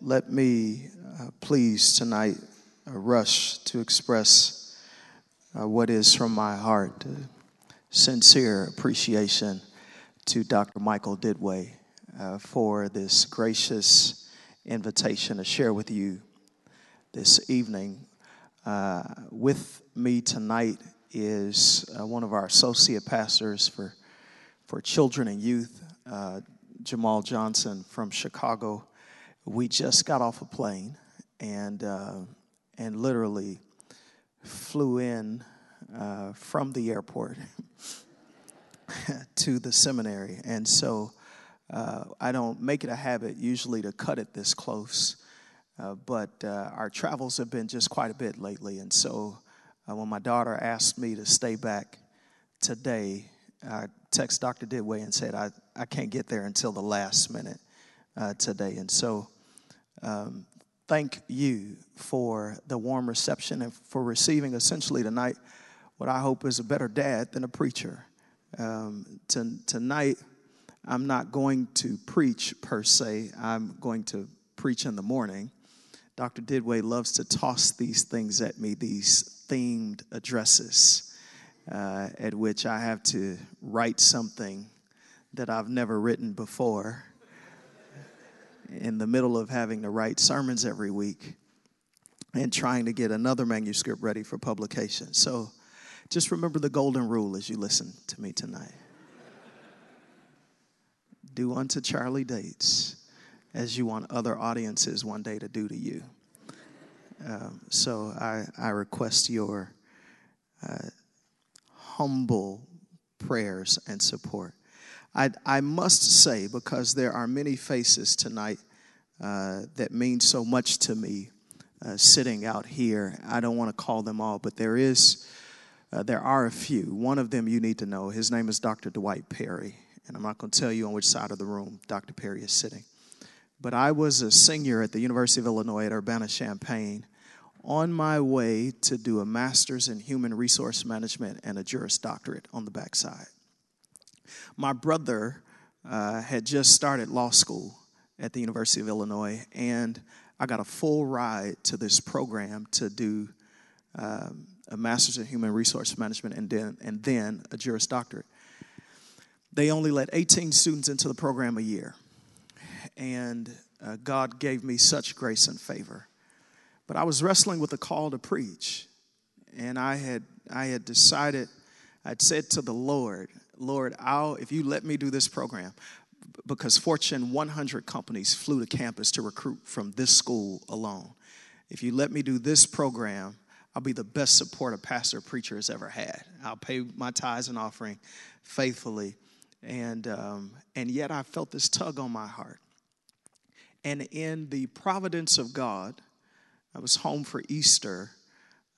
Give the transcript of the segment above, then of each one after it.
Let me uh, please tonight uh, rush to express uh, what is from my heart uh, sincere appreciation to Dr. Michael Duduit uh, for this gracious invitation to share with you this evening. Uh, with me tonight is one of our associate pastors for, for children and youth, Jamal Johnson from Chicago we just got off a plane and uh, and literally flew in uh, from the airport to the seminary, and so uh, I don't make it a habit usually to cut it this close, uh, but uh, our travels have been just quite a bit lately, and so uh, when my daughter asked me to stay back today, I texted Dr. Duduit and said I I can't get there until the last minute today, and so um, thank you for the warm reception and for receiving essentially tonight what I hope is a better dad than a preacher. Um, to, tonight, I'm not going to preach per se, I'm going to preach in the morning. Dr. Duduit loves to toss these things at me, these themed addresses, uh, at which I have to write something that I've never written before in the middle of having to write sermons every week and trying to get another manuscript ready for publication. So just remember the golden rule as you listen to me tonight. do unto Charlie Dates as you want other audiences one day to do to you. Um, so I, I request your uh, humble prayers and support. I, I must say, because there are many faces tonight uh, that mean so much to me uh, sitting out here. I don't want to call them all, but there is, uh, there are a few. One of them you need to know. His name is Dr. Dwight Perry, and I'm not going to tell you on which side of the room Dr. Perry is sitting. But I was a senior at the University of Illinois at Urbana Champaign on my way to do a master's in human resource management and a Juris Doctorate on the backside. My brother uh, had just started law school at the University of Illinois, and I got a full ride to this program to do um, a master's in human resource management and then, and then a Juris Doctorate. They only let 18 students into the program a year, and uh, God gave me such grace and favor. But I was wrestling with the call to preach, and I had I had decided I'd said to the Lord, Lord, I'll, if you let me do this program, because Fortune 100 companies flew to campus to recruit from this school alone. If you let me do this program, I'll be the best support a pastor or preacher has ever had. I'll pay my tithes and offering faithfully. And, um, and yet I felt this tug on my heart. And in the providence of God, I was home for Easter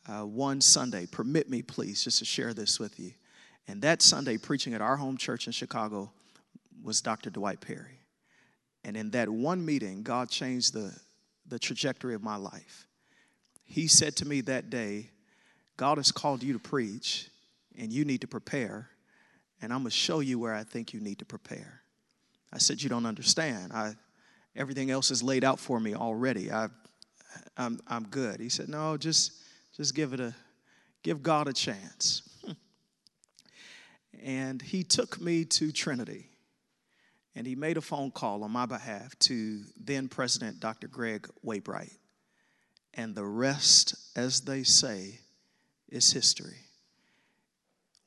uh, one Sunday. Permit me, please, just to share this with you. And that Sunday, preaching at our home church in Chicago was Dr. Dwight Perry. And in that one meeting, God changed the, the trajectory of my life. He said to me that day, God has called you to preach, and you need to prepare, and I'm going to show you where I think you need to prepare. I said, You don't understand. I, everything else is laid out for me already. I, I'm, I'm good. He said, No, just, just give it a, give God a chance and he took me to Trinity. And he made a phone call on my behalf to then President Dr. Greg Waybright. And the rest, as they say, is history.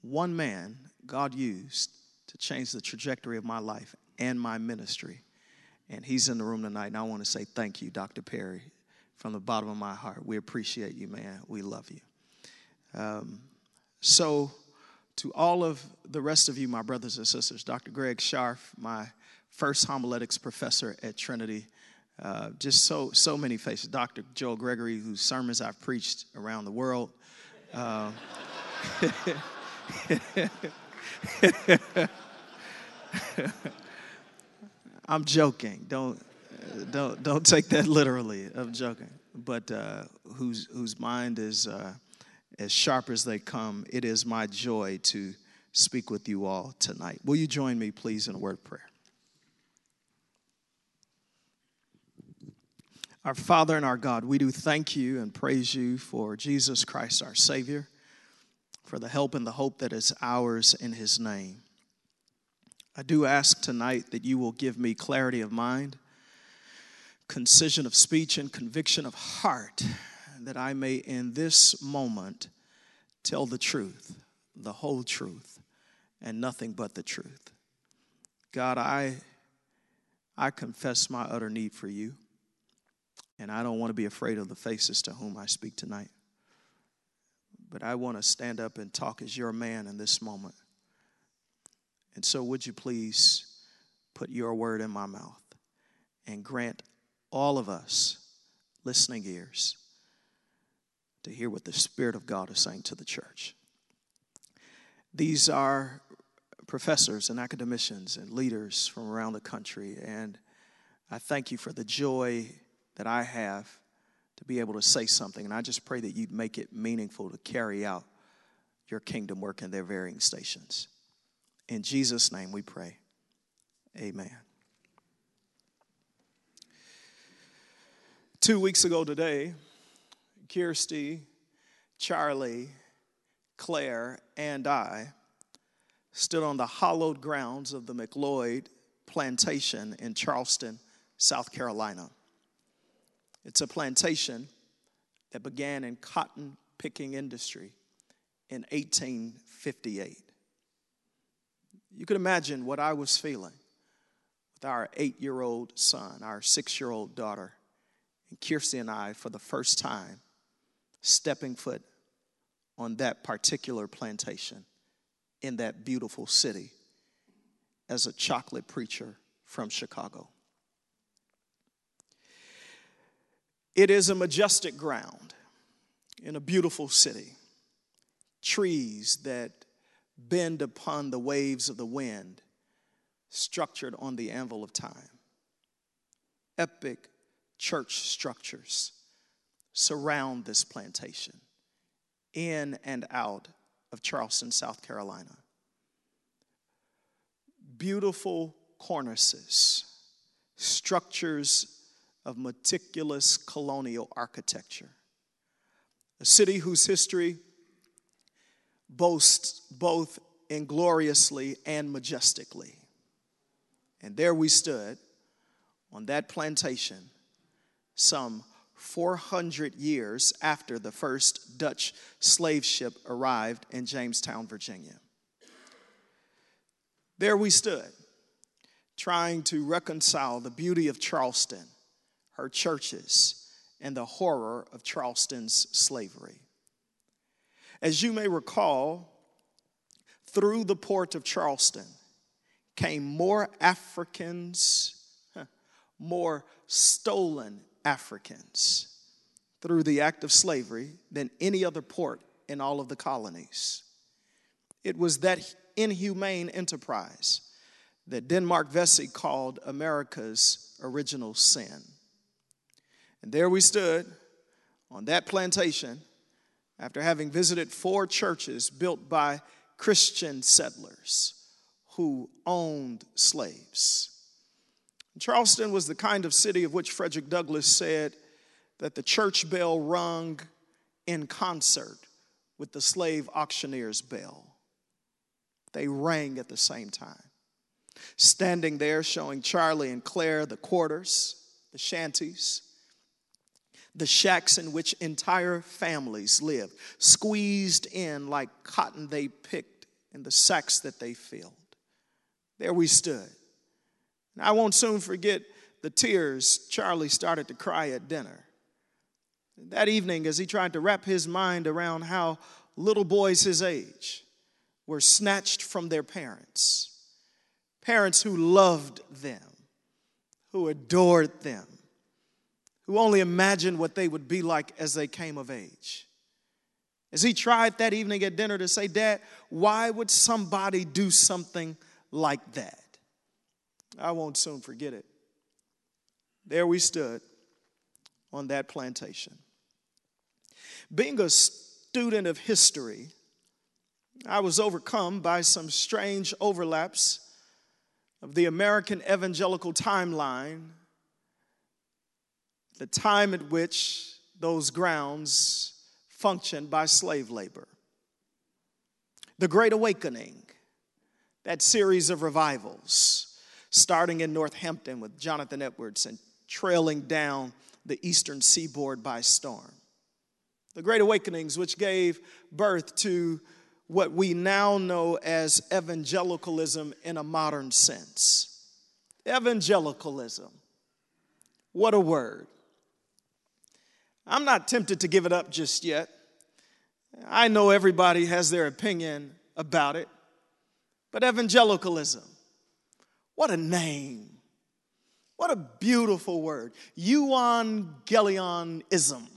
One man God used to change the trajectory of my life and my ministry. And he's in the room tonight. And I want to say thank you, Dr. Perry, from the bottom of my heart. We appreciate you, man. We love you. Um, so, to all of the rest of you, my brothers and sisters, Dr. Greg Scharf, my first homiletics professor at Trinity, uh, just so so many faces. Dr. Joel Gregory, whose sermons I've preached around the world. Uh, I'm joking. Don't don't don't take that literally. I'm joking. But uh, whose whose mind is uh, as sharp as they come, it is my joy to speak with you all tonight. Will you join me, please, in a word of prayer? Our Father and our God, we do thank you and praise you for Jesus Christ, our Savior, for the help and the hope that is ours in His name. I do ask tonight that you will give me clarity of mind, concision of speech, and conviction of heart, that I may in this moment tell the truth, the whole truth, and nothing but the truth. God, I, I confess my utter need for you. And I don't want to be afraid of the faces to whom I speak tonight. But I want to stand up and talk as your man in this moment. And so, would you please put your word in my mouth and grant all of us listening ears to hear what the Spirit of God is saying to the church? These are professors and academicians and leaders from around the country, and I thank you for the joy that I have to be able to say something. And I just pray that you'd make it meaningful to carry out your kingdom work in their varying stations. In Jesus' name we pray. Amen. Two weeks ago today, Kirsty, Charlie, Claire, and I stood on the hallowed grounds of the McLeod plantation in Charleston, South Carolina. It's a plantation that began in cotton picking industry in 1858. You could imagine what I was feeling with our eight year old son, our six year old daughter, and Kirsty and I, for the first time, stepping foot on that particular plantation in that beautiful city as a chocolate preacher from Chicago. It is a majestic ground in a beautiful city. Trees that bend upon the waves of the wind, structured on the anvil of time. Epic church structures surround this plantation in and out of Charleston, South Carolina. Beautiful cornices, structures of meticulous colonial architecture. A city whose history boasts both ingloriously and majestically. And there we stood on that plantation some 400 years after the first Dutch slave ship arrived in Jamestown, Virginia. There we stood, trying to reconcile the beauty of Charleston her churches, and the horror of Charleston's slavery. As you may recall, through the port of Charleston came more Africans, more stolen Africans through the act of slavery than any other port in all of the colonies. It was that inhumane enterprise that Denmark Vesey called America's original sin. And there we stood on that plantation after having visited four churches built by Christian settlers who owned slaves. Charleston was the kind of city of which Frederick Douglass said that the church bell rung in concert with the slave auctioneer's bell. They rang at the same time. Standing there, showing Charlie and Claire the quarters, the shanties, the shacks in which entire families lived, squeezed in like cotton they picked in the sacks that they filled. There we stood. And I won't soon forget the tears Charlie started to cry at dinner. That evening, as he tried to wrap his mind around how little boys his age were snatched from their parents, parents who loved them, who adored them, who only imagined what they would be like as they came of age. As he tried that evening at dinner to say, Dad, why would somebody do something like that? I won't soon forget it. There we stood on that plantation. Being a student of history, I was overcome by some strange overlaps of the American evangelical timeline the time at which those grounds functioned by slave labor. The Great Awakening, that series of revivals, starting in Northampton with Jonathan Edwards and trailing down the eastern seaboard by storm. The Great Awakenings, which gave birth to what we now know as evangelicalism in a modern sense. Evangelicalism. What a word. I'm not tempted to give it up just yet. I know everybody has their opinion about it, but evangelicalism, what a name. What a beautiful word. Euangelionism.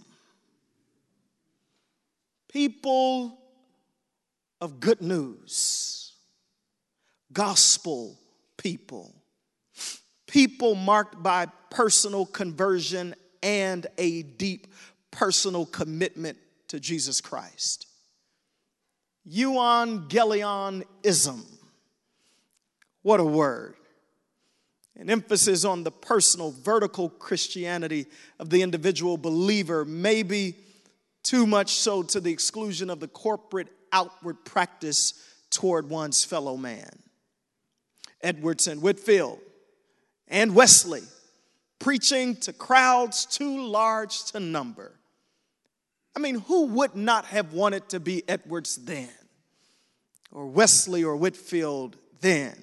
People of good news, gospel people, people marked by personal conversion and a deep personal commitment to Jesus Christ. Euangelionism. What a word. An emphasis on the personal, vertical Christianity of the individual believer, maybe too much so to the exclusion of the corporate outward practice toward one's fellow man. Edwardson, Whitefield, and Wesley preaching to crowds too large to number. I mean, who would not have wanted to be Edwards then, or Wesley or Whitefield then,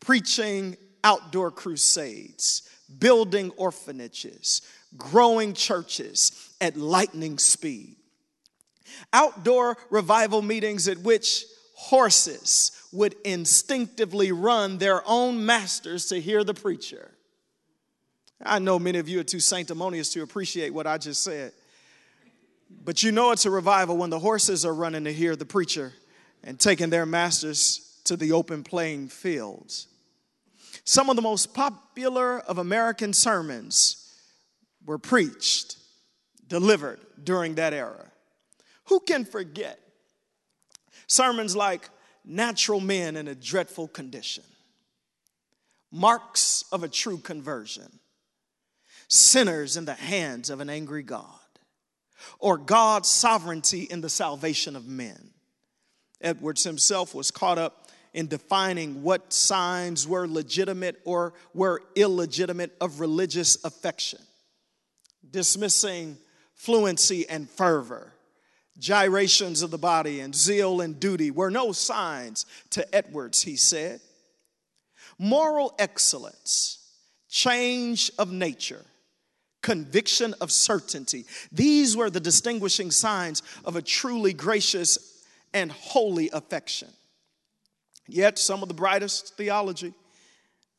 preaching outdoor crusades, building orphanages, growing churches at lightning speed? Outdoor revival meetings at which horses would instinctively run their own masters to hear the preacher. I know many of you are too sanctimonious to appreciate what I just said. But you know it's a revival when the horses are running to hear the preacher and taking their masters to the open playing fields. Some of the most popular of American sermons were preached, delivered during that era. Who can forget sermons like Natural Men in a Dreadful Condition, Marks of a True Conversion, Sinners in the Hands of an Angry God, or God's Sovereignty in the Salvation of Men? Edwards himself was caught up in defining what signs were legitimate or were illegitimate of religious affection, dismissing fluency and fervor gyrations of the body and zeal and duty were no signs to Edwards, he said. Moral excellence, change of nature, conviction of certainty, these were the distinguishing signs of a truly gracious and holy affection. Yet, some of the brightest theology,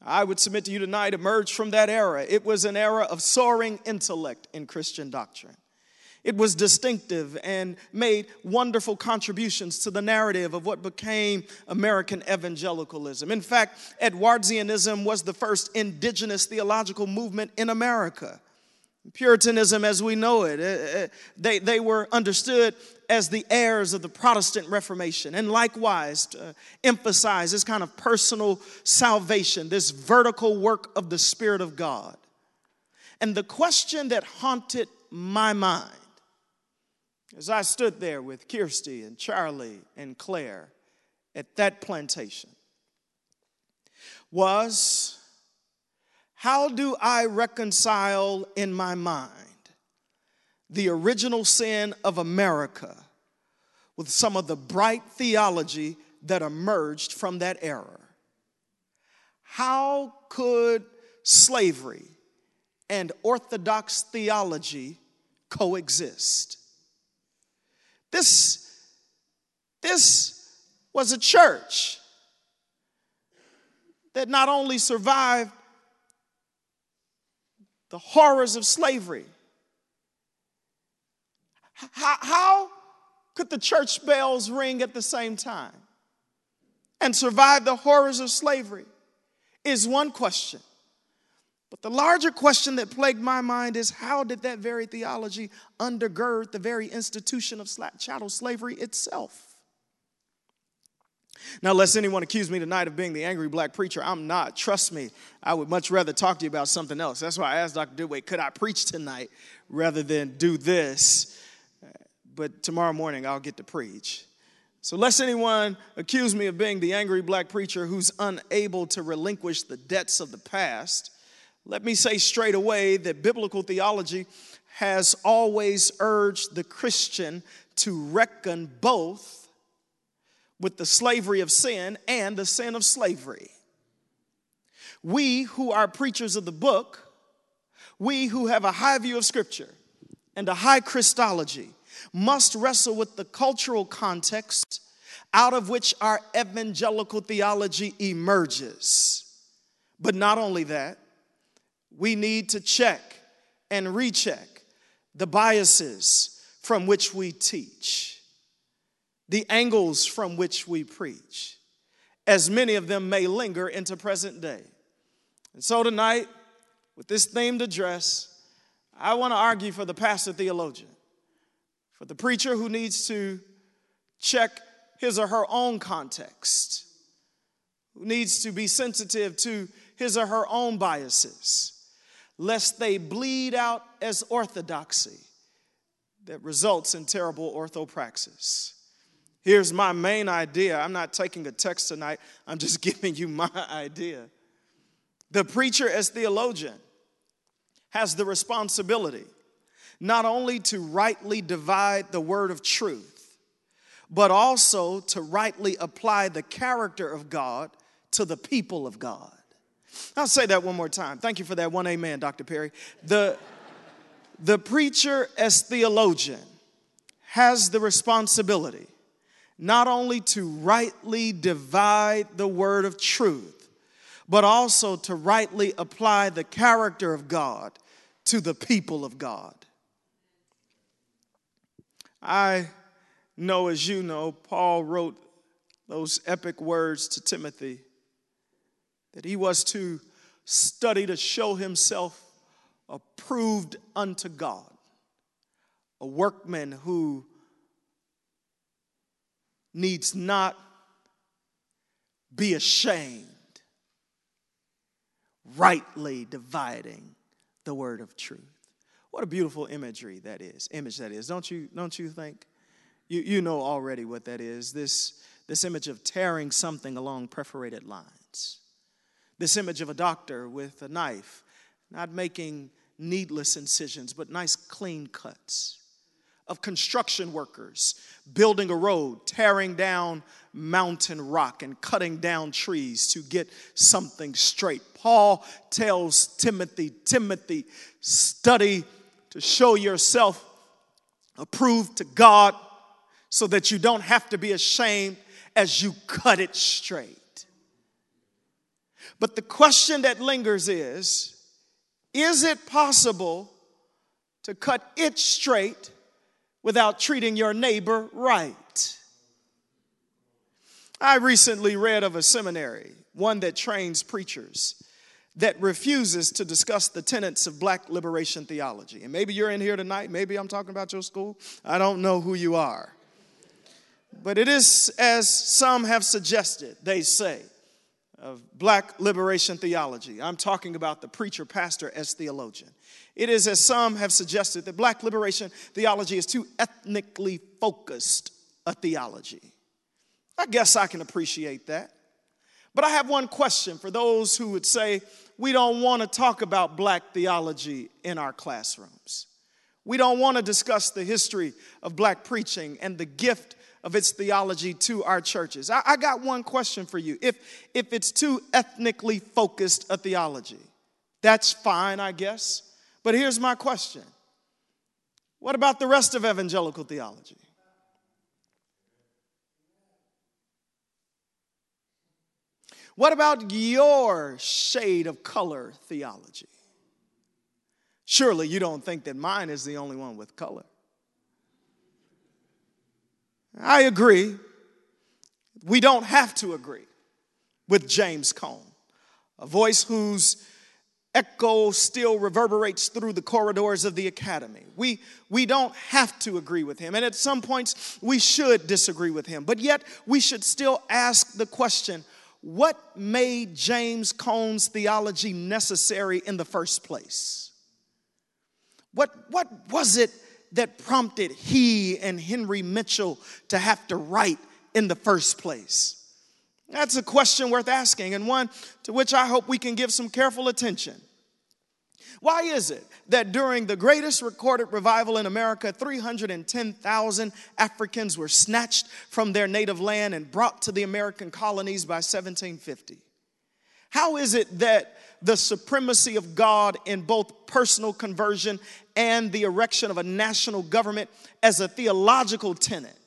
I would submit to you tonight, emerged from that era. It was an era of soaring intellect in Christian doctrine. It was distinctive and made wonderful contributions to the narrative of what became American evangelicalism. In fact, Edwardsianism was the first indigenous theological movement in America. Puritanism, as we know it, eh, eh, they, they were understood as the heirs of the Protestant Reformation, and likewise uh, emphasize this kind of personal salvation, this vertical work of the Spirit of God. And the question that haunted my mind as I stood there with Kirsty and Charlie and Claire at that plantation was how do I reconcile in my mind the original sin of America with some of the bright theology that emerged from that era? How could slavery and orthodox theology coexist? This, this was a church that not only survived the horrors of slavery, how, how could the church bells ring at the same time and survive the horrors of slavery? Is one question. But the larger question that plagued my mind is how did that very theology undergird the very institution of chattel slavery itself? Now, lest anyone accuse me tonight of being the angry black preacher, I'm not. Trust me, I would much rather talk to you about something else. That's why I asked Dr. Dewey, could I preach tonight rather than do this? But tomorrow morning, I'll get to preach. So, lest anyone accuse me of being the angry black preacher who's unable to relinquish the debts of the past, let me say straight away that biblical theology has always urged the Christian to reckon both with the slavery of sin and the sin of slavery. We who are preachers of the book, we who have a high view of Scripture and a high Christology, must wrestle with the cultural context out of which our evangelical theology emerges. But not only that, we need to check and recheck the biases from which we teach, the angles from which we preach, as many of them may linger into present day. And so tonight, with this themed address, I want to argue for the pastor theologian for the preacher who needs to check his or her own context, who needs to be sensitive to his or her own biases, lest they bleed out as orthodoxy that results in terrible orthopraxis. Here's my main idea. I'm not taking a text tonight, I'm just giving you my idea. The preacher, as theologian, has the responsibility not only to rightly divide the word of truth, but also to rightly apply the character of God to the people of God. I'll say that one more time. Thank you for that one amen, Dr. Perry. The, the preacher, as theologian, has the responsibility not only to rightly divide the word of truth, but also to rightly apply the character of God to the people of God. I know, as you know, Paul wrote those epic words to Timothy that he was to study to show himself approved unto God, a workman who needs not be ashamed, rightly dividing the word of truth. What a beautiful imagery that is. Image that is. Don't you don't you think? You you know already what that is. This this image of tearing something along perforated lines. This image of a doctor with a knife, not making needless incisions, but nice clean cuts. Of construction workers building a road, tearing down mountain rock, and cutting down trees to get something straight. Paul tells Timothy, Timothy, study to show yourself approved to God so that you don't have to be ashamed as you cut it straight. But the question that lingers is is it possible to cut it straight without treating your neighbor right? I recently read of a seminary, one that trains preachers that refuses to discuss the tenets of black liberation theology. And maybe you're in here tonight, maybe I'm talking about your school. I don't know who you are. But it is as some have suggested, they say, of black liberation theology. I'm talking about the preacher pastor as theologian. It is as some have suggested that black liberation theology is too ethnically focused a theology. I guess I can appreciate that. But I have one question for those who would say, we don't want to talk about black theology in our classrooms. We don't want to discuss the history of black preaching and the gift of its theology to our churches. I, I, got one question for you. If, if it's too ethnically focused a theology, that's fine, I guess. But here's my question What about the rest of evangelical theology? What about your shade of color theology? Surely you don't think that mine is the only one with color. I agree. We don't have to agree with James Cone, a voice whose echo still reverberates through the corridors of the academy. We, we don't have to agree with him, and at some points we should disagree with him, but yet we should still ask the question what made James Cone's theology necessary in the first place? What, what was it that prompted he and Henry Mitchell to have to write in the first place? That's a question worth asking, and one to which I hope we can give some careful attention. Why is it that during the greatest recorded revival in America, 310,000 Africans were snatched from their native land and brought to the American colonies by 1750? How is it that the supremacy of God in both personal conversion and the erection of a national government as a theological tenet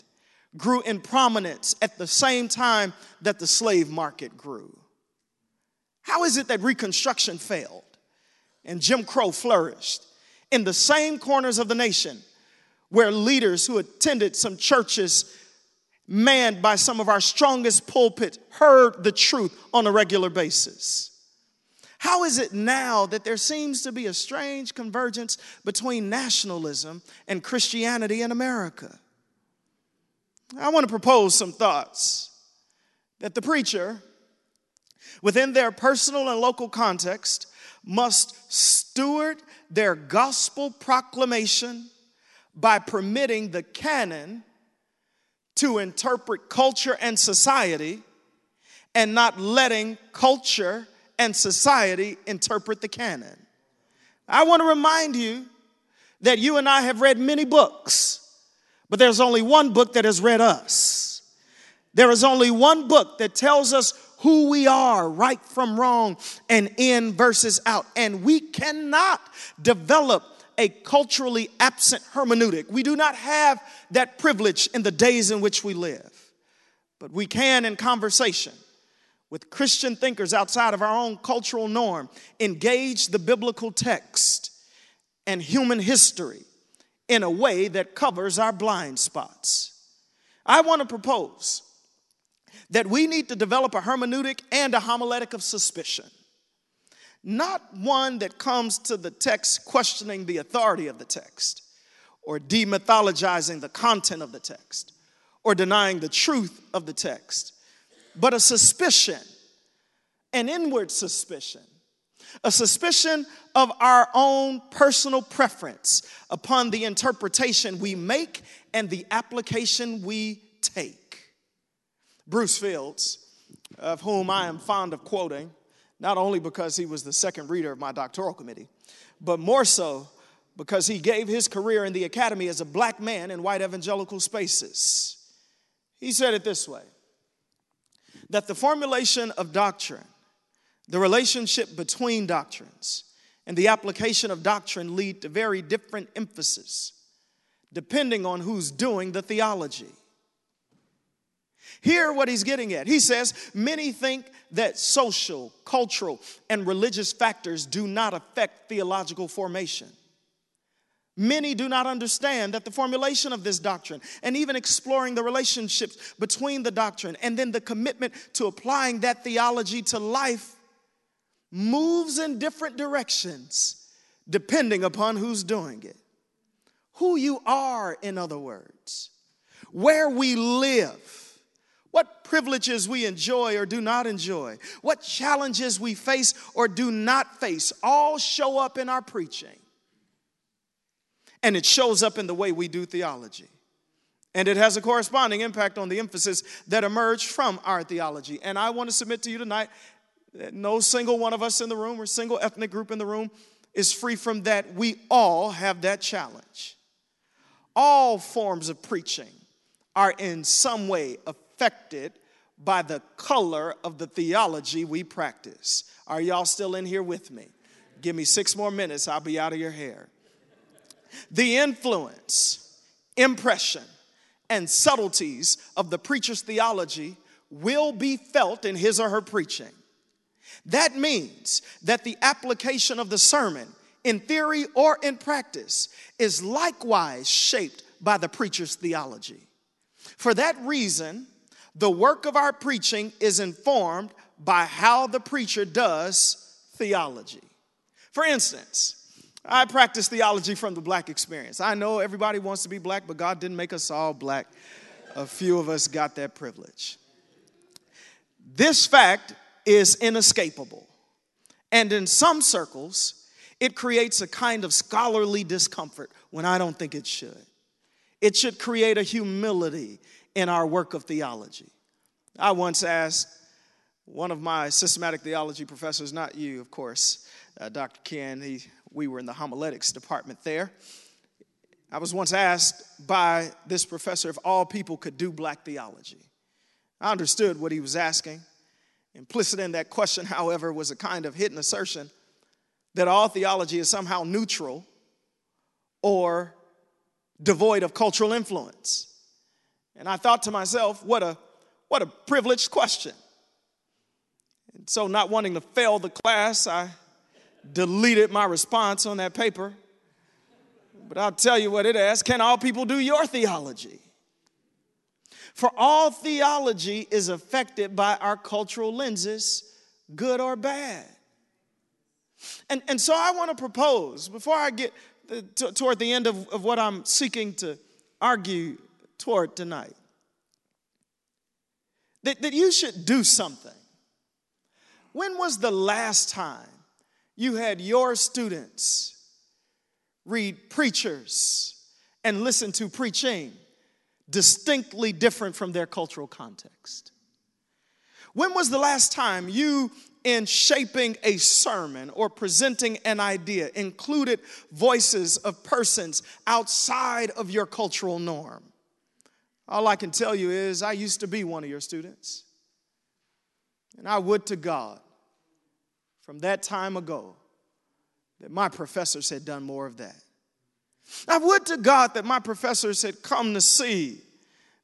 grew in prominence at the same time that the slave market grew? How is it that Reconstruction failed and Jim Crow flourished in the same corners of the nation where leaders who attended some churches manned by some of our strongest pulpits heard the truth on a regular basis? How is it now that there seems to be a strange convergence between nationalism and Christianity in America? I want to propose some thoughts that the preacher, within their personal and local context, must steward their gospel proclamation by permitting the canon to interpret culture and society and not letting culture and society interpret the canon. I want to remind you that you and I have read many books, but there's only one book that has read us. There is only one book that tells us who we are, right from wrong, and in versus out. And we cannot develop a culturally absent hermeneutic. We do not have that privilege in the days in which we live. But we can, in conversation, with Christian thinkers outside of our own cultural norm, engage the biblical text and human history in a way that covers our blind spots. I want to propose that we need to develop a hermeneutic and a homiletic of suspicion. Not one that comes to the text questioning the authority of the text, or demythologizing the content of the text, or denying the truth of the text but a suspicion, an inward suspicion, a suspicion of our own personal preference upon the interpretation we make and the application we take. Bruce Fields, of whom I am fond of quoting, not only because he was the second reader of my doctoral committee, but more so because he gave his career in the academy as a black man in white evangelical spaces. He said it this way that the formulation of doctrine, the relationship between doctrines, and the application of doctrine lead to very different emphasis depending on who's doing the theology. Hear what he's getting at. He says, Many think that social, cultural, and religious factors do not affect theological formation. Many do not understand that the formulation of this doctrine and even exploring the relationships between the doctrine and then the commitment to applying that theology to life moves in different directions depending upon who's doing it. Who you are, in other words, where we live, what privileges we enjoy or do not enjoy, what challenges we face or do not face, all show up in our preaching. And it shows up in the way we do theology. And it has a corresponding impact on the emphasis that emerged from our theology. And I want to submit to you tonight that no single one of us in the room or single ethnic group in the room is free from that. We all have that challenge. All forms of preaching are in some way affected by the color of the theology we practice. Are y'all still in here with me? Give me six more minutes, I'll be out of your hair. The influence, impression, and subtleties of the preacher's theology will be felt in his or her preaching. That means that the application of the sermon, in theory or in practice, is likewise shaped by the preacher's theology. For that reason, the work of our preaching is informed by how the preacher does theology. For instance, I practice theology from the black experience. I know everybody wants to be black, but God didn't make us all black. A few of us got that privilege. This fact is inescapable. And in some circles, it creates a kind of scholarly discomfort when I don't think it should. It should create a humility in our work of theology. I once asked one of my systematic theology professors, not you, of course, uh, Dr. Ken, he, we were in the homiletics department there. I was once asked by this professor if all people could do black theology. I understood what he was asking. Implicit in that question, however, was a kind of hidden assertion that all theology is somehow neutral or devoid of cultural influence. And I thought to myself, what a, what a privileged question. And so, not wanting to fail the class, I deleted my response on that paper. But I'll tell you what it asks Can all people do your theology? For all theology is affected by our cultural lenses, good or bad. And, and so I want to propose, before I get uh, t- toward the end of, of what I'm seeking to argue toward tonight, that, that you should do something. When was the last time you had your students read preachers and listen to preaching distinctly different from their cultural context. When was the last time you, in shaping a sermon or presenting an idea, included voices of persons outside of your cultural norm? All I can tell you is, I used to be one of your students. And I would to God, from that time ago, that my professors had done more of that. I would to God that my professors had come to see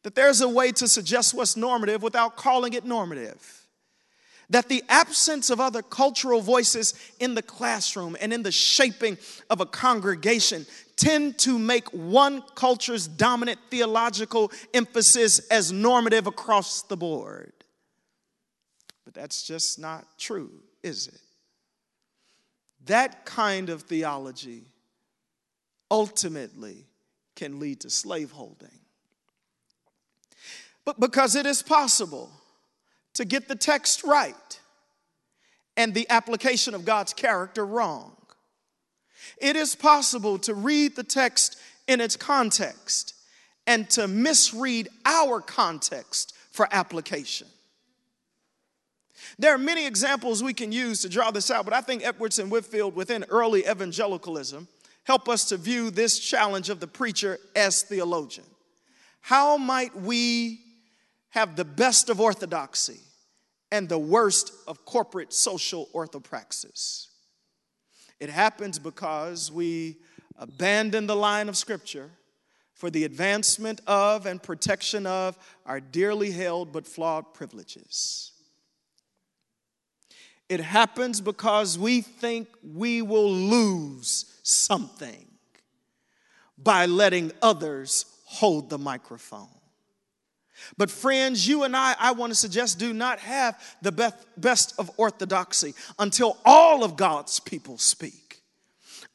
that there's a way to suggest what's normative without calling it normative. That the absence of other cultural voices in the classroom and in the shaping of a congregation tend to make one culture's dominant theological emphasis as normative across the board. But that's just not true, is it? That kind of theology ultimately can lead to slaveholding. But because it is possible to get the text right and the application of God's character wrong, it is possible to read the text in its context and to misread our context for application. There are many examples we can use to draw this out, but I think Edwards and Whitefield within early evangelicalism help us to view this challenge of the preacher as theologian. How might we have the best of orthodoxy and the worst of corporate social orthopraxis? It happens because we abandon the line of Scripture for the advancement of and protection of our dearly held but flawed privileges. It happens because we think we will lose something by letting others hold the microphone. But, friends, you and I, I want to suggest, do not have the best of orthodoxy until all of God's people speak.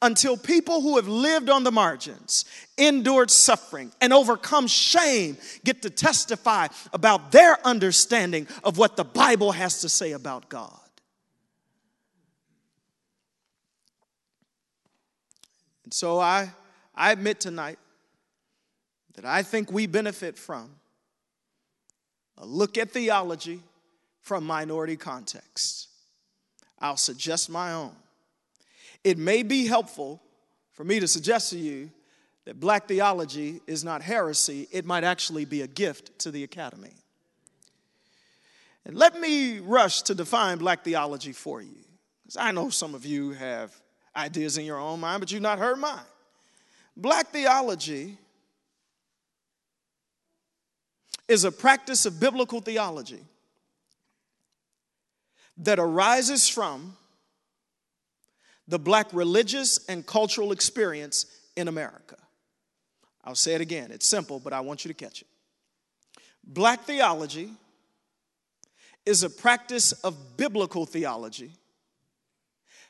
Until people who have lived on the margins, endured suffering, and overcome shame get to testify about their understanding of what the Bible has to say about God. And so I, I admit tonight that I think we benefit from a look at theology from minority contexts. I'll suggest my own. It may be helpful for me to suggest to you that black theology is not heresy, it might actually be a gift to the academy. And let me rush to define black theology for you, because I know some of you have ideas in your own mind, but you've not heard mine. Black theology is a practice of biblical theology that arises from the black religious and cultural experience in America. I'll say it again. It's simple, but I want you to catch it. Black theology is a practice of biblical theology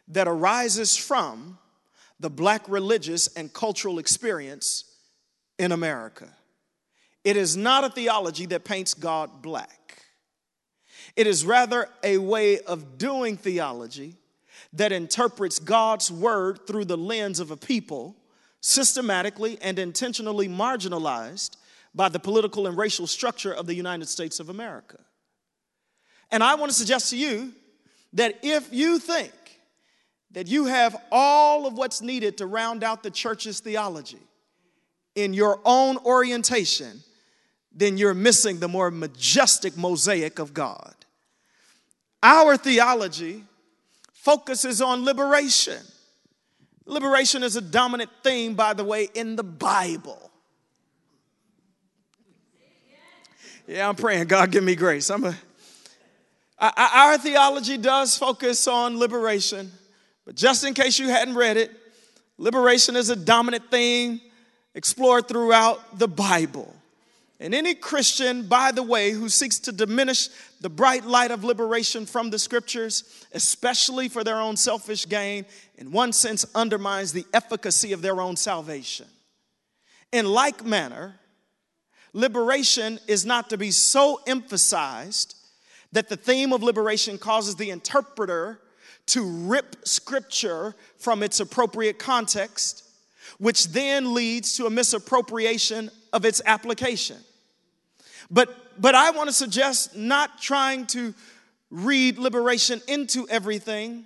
that arises from the black religious and cultural experience in America. It is not a theology that paints God black. It is rather a way of doing theology that interprets God's word through the lens of a people systematically and intentionally marginalized by the political and racial structure of the United States of America. And I want to suggest to you that if you think that you have all of what's needed to round out the church's theology in your own orientation, then you're missing the more majestic mosaic of God. Our theology focuses on liberation. Liberation is a dominant theme, by the way, in the Bible. Yeah, I'm praying. God, give me grace. I'm our theology does focus on liberation, but just in case you hadn't read it, liberation is a dominant theme explored throughout the Bible. And any Christian, by the way, who seeks to diminish the bright light of liberation from the scriptures, especially for their own selfish gain, in one sense undermines the efficacy of their own salvation. In like manner, liberation is not to be so emphasized that the theme of liberation causes the interpreter to rip scripture from its appropriate context, which then leads to a misappropriation of its application. But, but I want to suggest not trying to read liberation into everything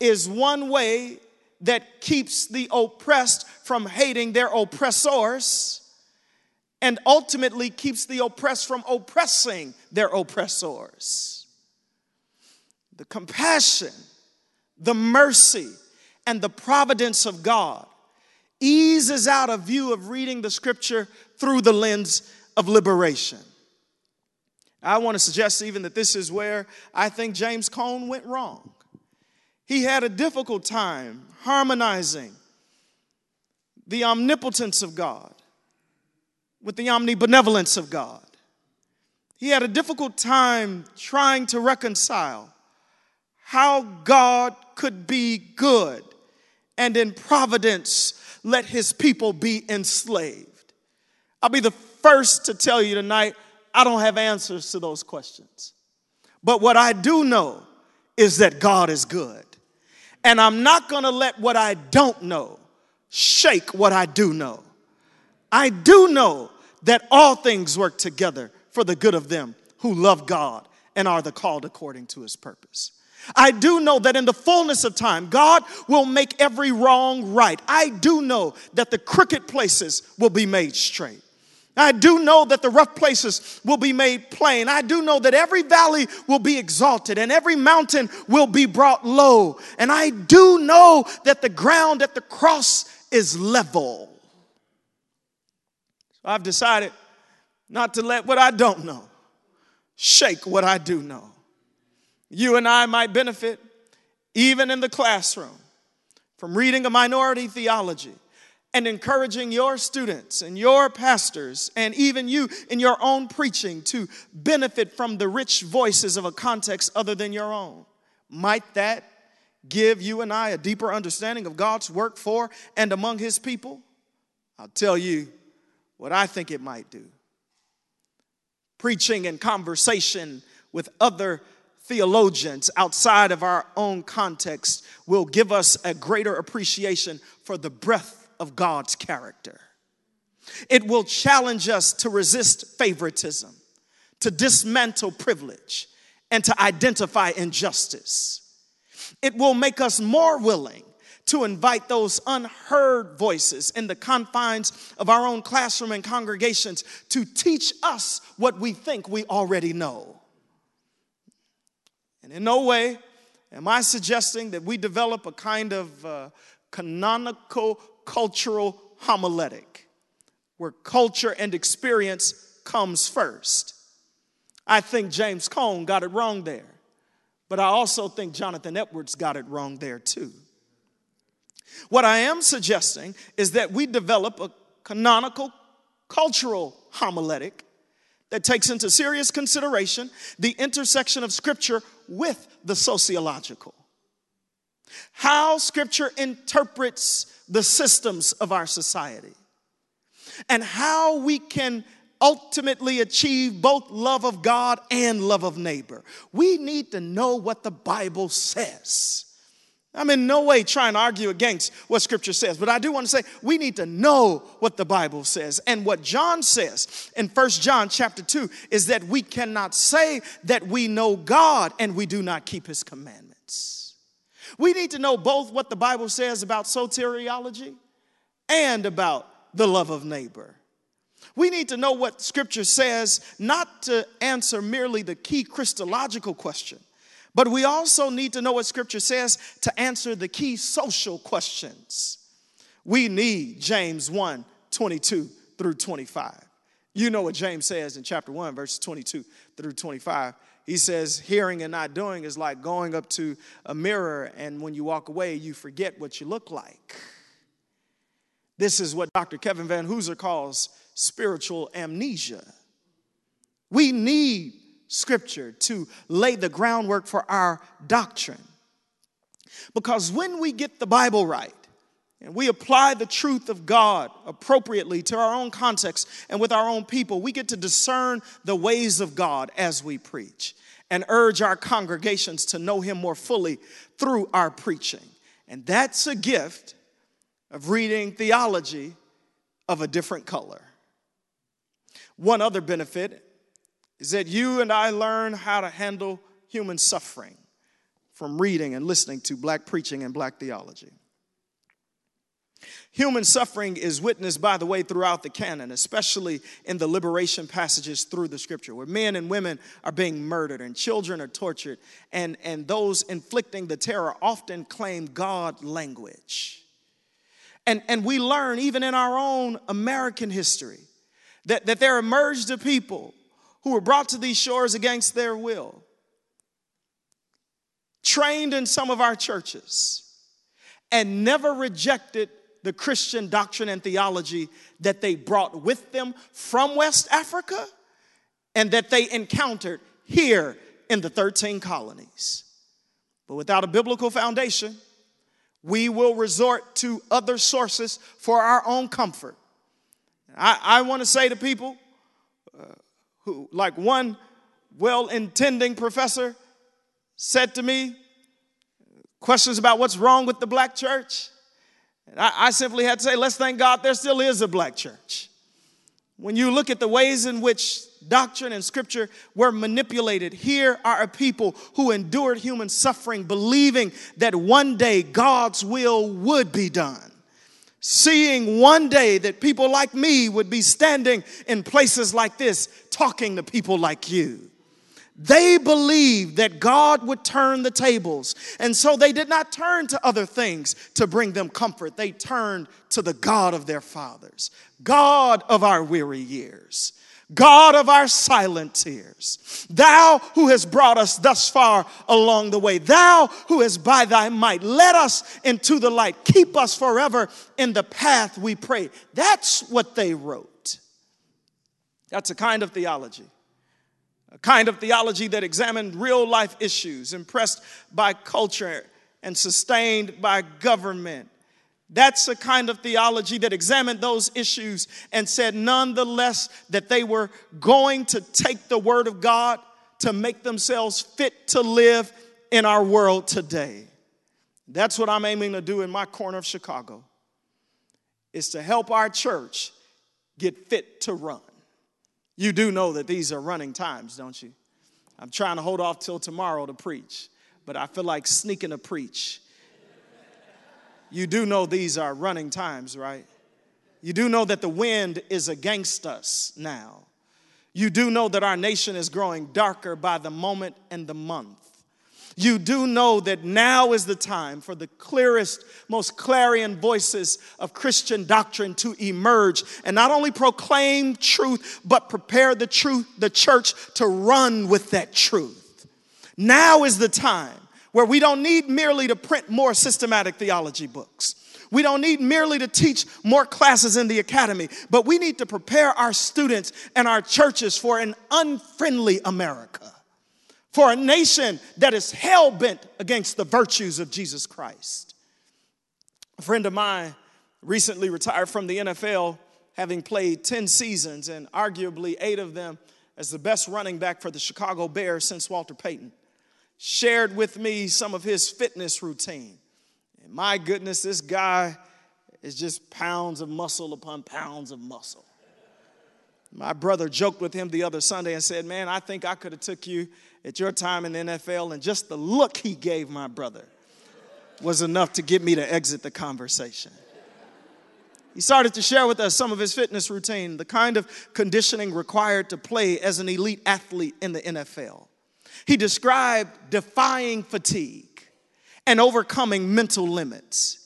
is one way that keeps the oppressed from hating their oppressors and ultimately keeps the oppressed from oppressing their oppressors. The compassion, the mercy, and the providence of God eases out a view of reading the scripture through the lens of liberation. I want to suggest even that this is where I think James Cone went wrong. He had a difficult time harmonizing the omnipotence of God with the omnibenevolence of God. He had a difficult time trying to reconcile how God could be good and in providence let his people be enslaved. I'll be the first to tell you tonight, I don't have answers to those questions. But what I do know is that God is good. And I'm not gonna let what I don't know shake what I do know. I do know that all things work together for the good of them who love God and are the called according to his purpose. I do know that in the fullness of time, God will make every wrong right. I do know that the crooked places will be made straight. I do know that the rough places will be made plain. I do know that every valley will be exalted and every mountain will be brought low. And I do know that the ground at the cross is level. So I've decided not to let what I don't know shake what I do know. You and I might benefit, even in the classroom, from reading a minority theology and encouraging your students and your pastors and even you in your own preaching to benefit from the rich voices of a context other than your own. Might that give you and I a deeper understanding of God's work for and among His people? I'll tell you what I think it might do. Preaching and conversation with other theologians outside of our own context will give us a greater appreciation for the breadth of God's character. It will challenge us to resist favoritism, to dismantle privilege, and to identify injustice. It will make us more willing to invite those unheard voices in the confines of our own classroom and congregations to teach us what we think we already know. And in no way am I suggesting that we develop a kind of uh, canonical cultural homiletic, where culture and experience comes first. I think James Cone got it wrong there, but I also think Jonathan Edwards got it wrong there too. What I am suggesting is that we develop a canonical cultural homiletic that takes into serious consideration the intersection of scripture with the sociological. how Scripture interprets the systems of our society, and how we can ultimately achieve both love of God and love of neighbor. We need to know what the Bible says. I'm in no way trying to argue against what scripture says, but I do want to say we need to know what the Bible says. And what John says in First John chapter 2 is that we cannot say that we know God and we do not keep his commandments. We need to know both what the Bible says about soteriology and about the love of neighbor. We need to know what scripture says, not to answer merely the key Christological question, but we also need to know what scripture says to answer the key social questions. We need James 1 22 through 25. You know what James says in chapter 1, verses 22 through 25. He says, Hearing and not doing is like going up to a mirror, and when you walk away, you forget what you look like. This is what Dr. Kevin Vanhoozer calls spiritual amnesia. We need scripture to lay the groundwork for our doctrine. Because when we get the Bible right, and we apply the truth of God appropriately to our own context and with our own people, we get to discern the ways of God as we preach and urge our congregations to know Him more fully through our preaching. And that's a gift of reading theology of a different color. One other benefit is that you and I learn how to handle human suffering from reading and listening to black preaching and black theology. Human suffering is witnessed, by the way, throughout the canon, especially in the liberation passages through the scripture, where men and women are being murdered and children are tortured, and, and those inflicting the terror often claim God language. And, and we learn, even in our own American history, that, that there emerged a people who were brought to these shores against their will, trained in some of our churches, and never rejected the Christian doctrine and theology that they brought with them from West Africa and that they encountered here in the 13 colonies. But without a biblical foundation, we will resort to other sources for our own comfort. I, I want to say to people, uh, who, like one well intending professor said to me, questions about what's wrong with the black church. And I, I simply had to say, let's thank God there still is a black church. When you look at the ways in which doctrine and scripture were manipulated, here are a people who endured human suffering, believing that one day God's will would be done seeing one day that people like me would be standing in places like this talking to people like you. They believed that God would turn the tables. And so they did not turn to other things to bring them comfort. They turned to the God of their fathers, God of our weary years. God of our silent tears, thou who has brought us thus far along the way, thou who has by thy might led us into the light, keep us forever in the path we pray. That's what they wrote. That's a kind of theology. A kind of theology that examined real life issues, impressed by culture and sustained by government that's a kind of theology that examined those issues and said, nonetheless, that they were going to take the Word of God to make themselves fit to live in our world today. That's what I'm aiming to do in my corner of Chicago, is to help our church get fit to run. You do know that these are running times, don't you? I'm trying to hold off till tomorrow to preach, but I feel like sneaking to preach you do know these are running times, right? You do know that the wind is against us now. You do know that our nation is growing darker by the moment and the month. You do know that now is the time for the clearest, most clarion voices of Christian doctrine to emerge and not only proclaim truth, but prepare the truth, the church to run with that truth. Now is the time where we don't need merely to print more systematic theology books. We don't need merely to teach more classes in the academy, but we need to prepare our students and our churches for an unfriendly America for a nation that is hell bent against the virtues of Jesus Christ. A friend of mine recently retired from the NFL, having played 10 seasons and arguably eight of them as the best running back for the Chicago Bears since Walter Payton, shared with me some of his fitness routine. And my goodness, this guy is just pounds of muscle upon pounds of muscle. My brother joked with him the other Sunday and said, "Man, I think I could have took you at your time in the NFL and just the look he gave my brother was enough to get me to exit the conversation." He started to share with us some of his fitness routine, the kind of conditioning required to play as an elite athlete in the NFL. He described defying fatigue and overcoming mental limits.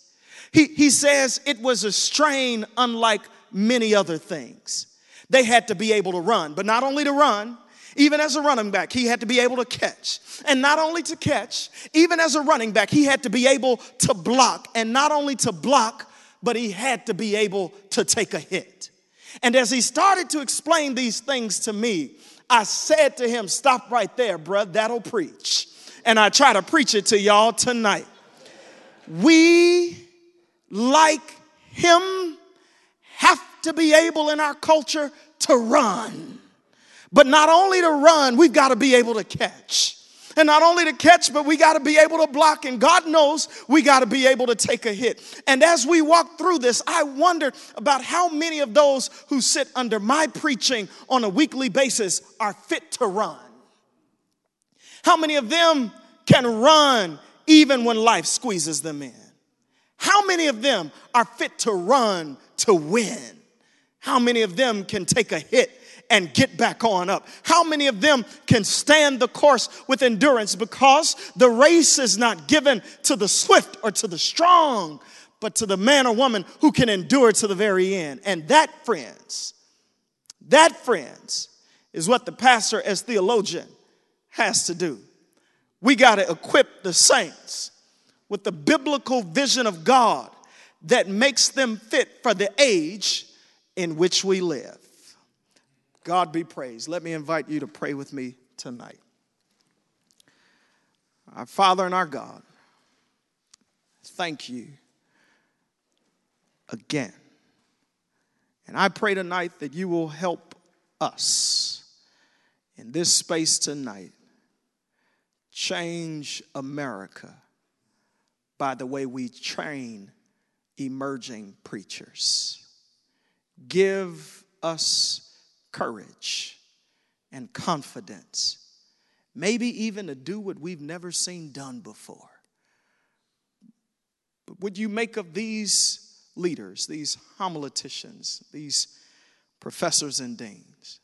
He, he says it was a strain unlike many other things. They had to be able to run, but not only to run, even as a running back, he had to be able to catch. And not only to catch, even as a running back, he had to be able to block. And not only to block, but he had to be able to take a hit. And as he started to explain these things to me, I said to him, Stop right there, bruh, that'll preach. And I try to preach it to y'all tonight. We like him have to be able in our culture to run. But not only to run, we've got to be able to catch. And not only to catch, but we got to be able to block. And God knows we got to be able to take a hit. And as we walk through this, I wondered about how many of those who sit under my preaching on a weekly basis are fit to run. How many of them can run even when life squeezes them in? How many of them are fit to run to win? How many of them can take a hit and get back on up? How many of them can stand the course with endurance because the race is not given to the swift or to the strong, but to the man or woman who can endure to the very end? And that, friends, that, friends, is what the pastor as theologian has to do. We got to equip the saints with the biblical vision of God that makes them fit for the age in which we live. God be praised. Let me invite you to pray with me tonight. Our Father and our God, thank you again. And I pray tonight that you will help us in this space tonight change America by the way we train emerging preachers. Give us courage and confidence, maybe even to do what we've never seen done before. But would you make of these leaders, these homileticians, these professors and deans,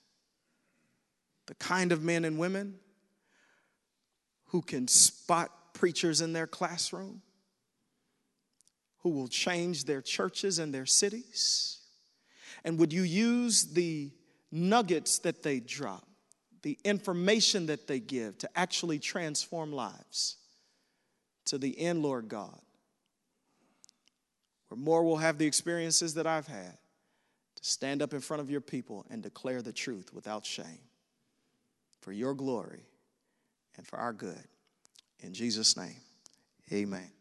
the kind of men and women who can spot preachers in their classroom? who will change their churches and their cities? And would you use the nuggets that they drop, the information that they give to actually transform lives to the end, Lord God? Where more will have the experiences that I've had to stand up in front of your people and declare the truth without shame for your glory and for our good. In Jesus' name, amen.